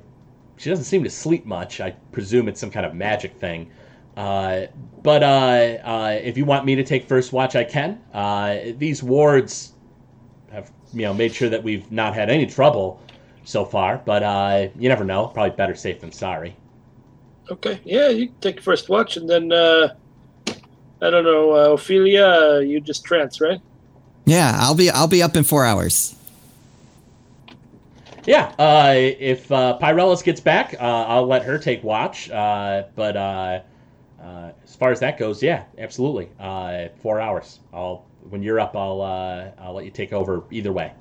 Speaker 1: she doesn't seem to sleep much. I presume it's some kind of magic thing. Uh, but uh, uh, if you want me to take first watch, I can. Uh, these wards have, you know, made sure that we've not had any trouble so far. But uh, you never know. Probably better safe than sorry.
Speaker 2: Okay, yeah, you can take first watch, and then uh, I don't know, uh, Ophelia, uh, you just trance, right?
Speaker 3: Yeah, I'll be I'll be up in four hours.
Speaker 1: Yeah, uh, if uh, Pyralis gets back, uh, I'll let her take watch. Uh, but uh, uh, as far as that goes, yeah, absolutely. Uh, four hours. I'll when you're up, I'll uh, I'll let you take over either way.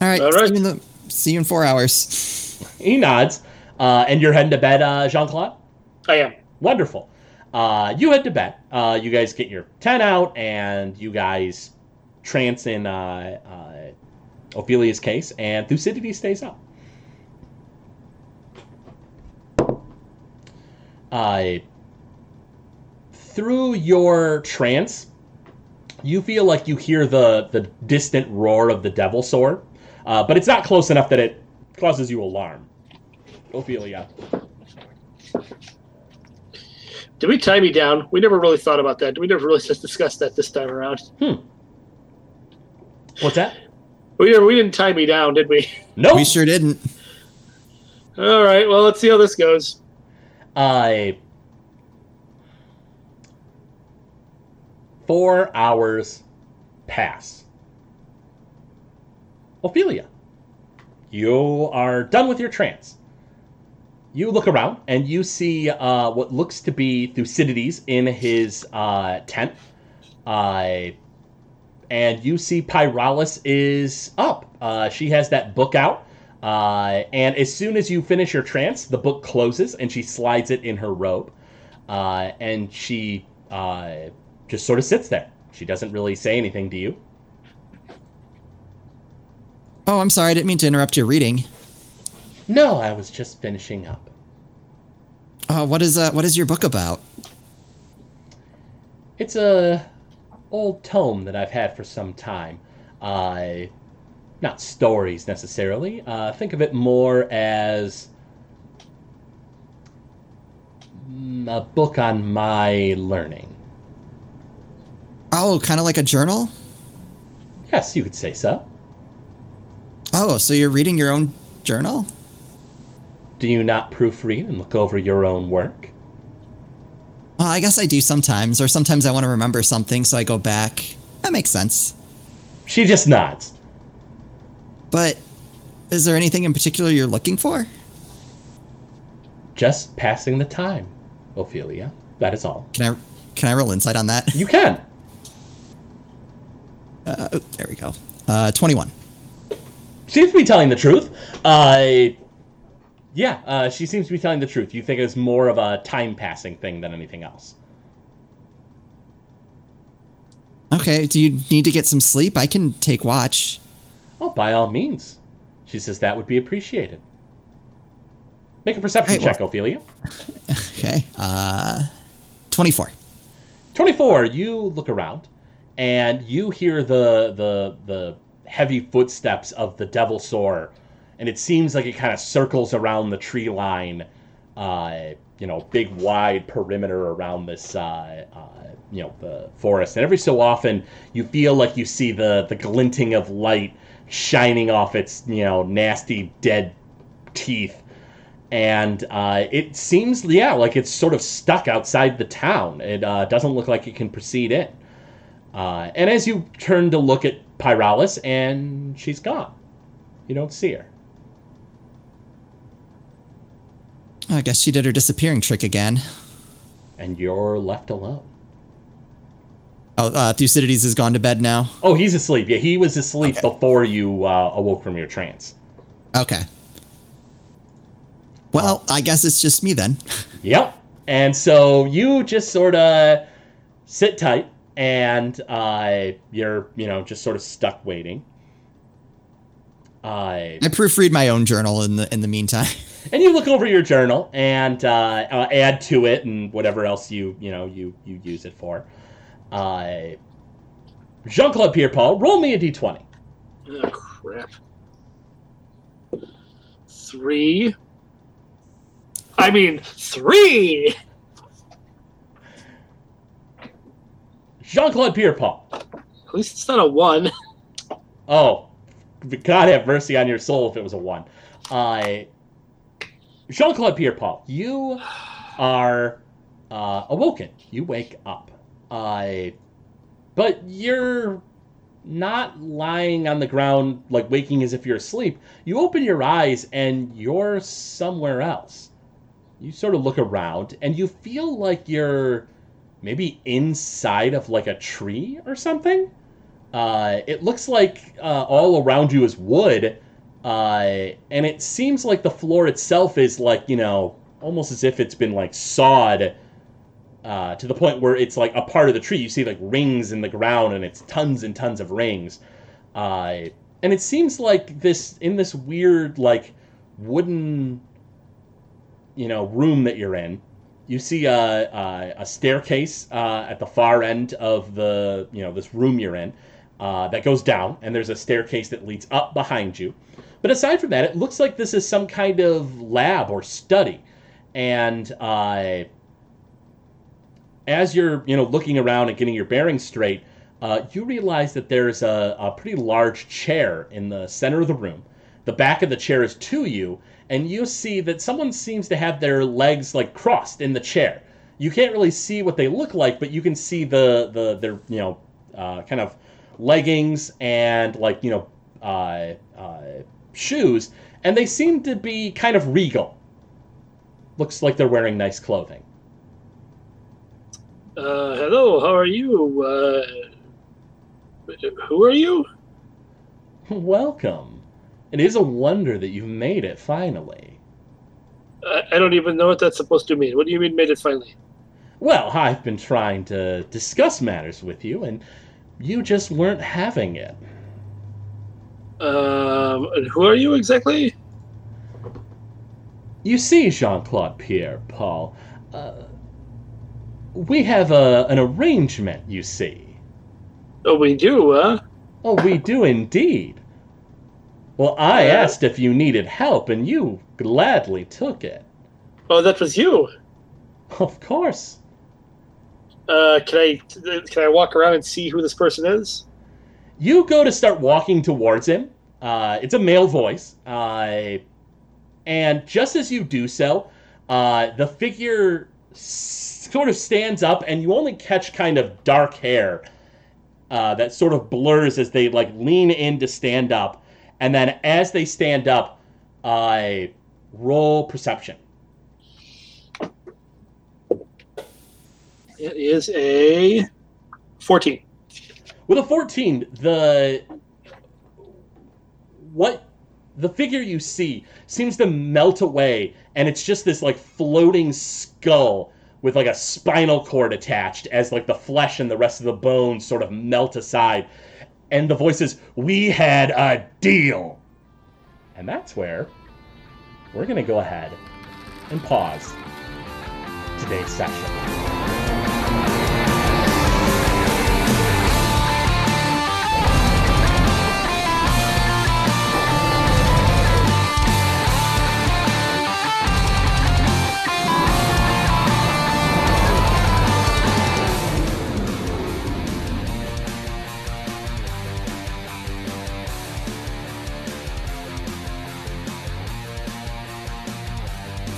Speaker 3: All right,
Speaker 2: All right.
Speaker 3: See, you in the, see you in four hours.
Speaker 1: He nods, uh, and you're heading to bed, uh, Jean Claude.
Speaker 2: I am.
Speaker 1: Wonderful. Uh, you head to bed. Uh, you guys get your tent out, and you guys trance in uh, uh, Ophelia's case, and Thucydides stays up. Uh, through your trance, you feel like you hear the, the distant roar of the devilsaur, uh, but it's not close enough that it causes you alarm. Ophelia.
Speaker 2: Did we tie me down? We never really thought about that. We never really just discussed that this time around. Hmm.
Speaker 1: What's that?
Speaker 2: We never, we didn't tie me down, did we?
Speaker 1: No.
Speaker 3: We sure didn't.
Speaker 2: All right. Well, let's see how this goes.
Speaker 1: Uh, four hours pass. Ophelia, you are done with your trance. You look around and you see uh, what looks to be Thucydides in his uh, tent. Uh, and you see Pyralis is up. Uh, she has that book out. Uh, and as soon as you finish your trance, the book closes and she slides it in her robe. Uh, and she uh, just sort of sits there. She doesn't really say anything to you.
Speaker 3: Oh, I'm sorry. I didn't mean to interrupt your reading.
Speaker 1: No, I was just finishing up.
Speaker 3: Uh, what is uh, what is your book about?
Speaker 1: It's a old tome that I've had for some time. Uh, not stories necessarily. Uh, think of it more as mm, a book on my learning.
Speaker 3: Oh, kind of like a journal.
Speaker 1: Yes, you could say so.
Speaker 3: Oh, so you're reading your own journal?
Speaker 1: Do you not proofread and look over your own work?
Speaker 3: Well, I guess I do sometimes, or sometimes I want to remember something, so I go back. That makes sense.
Speaker 1: She just nods.
Speaker 3: But is there anything in particular you're looking for?
Speaker 1: Just passing the time, Ophelia. That is all.
Speaker 3: Can I can I roll insight on that?
Speaker 1: You can.
Speaker 3: Uh, oh, there we go. Uh, 21.
Speaker 1: Seems to be telling the truth. Uh, yeah, uh, she seems to be telling the truth. You think it's more of a time passing thing than anything else.
Speaker 3: Okay, do you need to get some sleep? I can take watch.
Speaker 1: Oh, by all means. She says that would be appreciated. Make a perception
Speaker 3: well-
Speaker 1: check, Ophelia.
Speaker 3: Okay. Uh, 24.
Speaker 1: 24 you look around and you hear the the the heavy footsteps of the devilsaur and it seems like it kind of circles around the tree line uh, you know big wide perimeter around this uh, uh, you know the forest. And every so often you feel like you see the the glinting of light shining off its you know nasty dead teeth. And uh, it seems yeah like it's sort of stuck outside the town. It uh, doesn't look like it can proceed in. Uh, and as you turn to look at pyralis and she's gone. You don't see her
Speaker 3: I guess she did her disappearing trick again.
Speaker 1: and you're left alone
Speaker 3: Oh, uh, Thucydides has gone to bed now.
Speaker 1: oh he's asleep yeah he was asleep before you uh, awoke from your trance
Speaker 3: Okay. Well, I guess it's just me then.
Speaker 1: Yep. And so you just sort of sit tight and uh, you're, you know, just sort of stuck waiting. Uh,
Speaker 3: I proofread my own journal in the in the meantime.
Speaker 1: and you look over your journal and uh, uh, add to it and whatever else you, you know, you, you use it for. Uh, Jean-Claude Pierre-Paul, roll me a d20.
Speaker 2: Oh, crap. Three. I mean, three!
Speaker 1: Jean-Claude Pierre-Paul.
Speaker 2: At least it's not a one.
Speaker 1: Oh, God have mercy on your soul if it was a one. Uh, Jean Claude Pierre Paul, you are uh, awoken. You wake up. Uh, but you're not lying on the ground, like waking as if you're asleep. You open your eyes and you're somewhere else. You sort of look around and you feel like you're maybe inside of like a tree or something. Uh, it looks like uh, all around you is wood, uh, and it seems like the floor itself is like you know almost as if it's been like sawed uh, to the point where it's like a part of the tree. You see like rings in the ground, and it's tons and tons of rings. Uh, and it seems like this in this weird like wooden you know room that you're in you see a, a, a staircase uh, at the far end of the you know this room you're in uh, that goes down and there's a staircase that leads up behind you but aside from that it looks like this is some kind of lab or study and uh, as you're you know looking around and getting your bearings straight uh, you realize that there's a, a pretty large chair in the center of the room the back of the chair is to you, and you see that someone seems to have their legs like crossed in the chair. You can't really see what they look like, but you can see the the their you know uh, kind of leggings and like you know uh, uh, shoes, and they seem to be kind of regal. Looks like they're wearing nice clothing.
Speaker 2: Uh, hello, how are you? Uh, who are you?
Speaker 1: Welcome. It is a wonder that you've made it finally.
Speaker 2: I, I don't even know what that's supposed to mean. What do you mean made it finally?
Speaker 1: Well, I've been trying to discuss matters with you, and you just weren't having it.
Speaker 2: Um, who are you exactly?
Speaker 1: You see, Jean Claude Pierre, Paul, uh, we have a, an arrangement, you see.
Speaker 2: Oh, we do, huh?
Speaker 1: Oh, we do indeed. Well, I
Speaker 2: Uh,
Speaker 1: asked if you needed help, and you gladly took it.
Speaker 2: Oh, that was you.
Speaker 1: Of course.
Speaker 2: Uh, can I can I walk around and see who this person is?
Speaker 1: You go to start walking towards him. Uh, it's a male voice. Uh, and just as you do so, uh, the figure sort of stands up, and you only catch kind of dark hair uh, that sort of blurs as they like lean in to stand up. And then as they stand up, uh, roll perception.
Speaker 2: It is a fourteen.
Speaker 1: With a 14, the what the figure you see seems to melt away and it's just this like floating skull with like a spinal cord attached as like the flesh and the rest of the bones sort of melt aside. And the voice is we had a deal. And that's where we're going to go ahead and pause today's session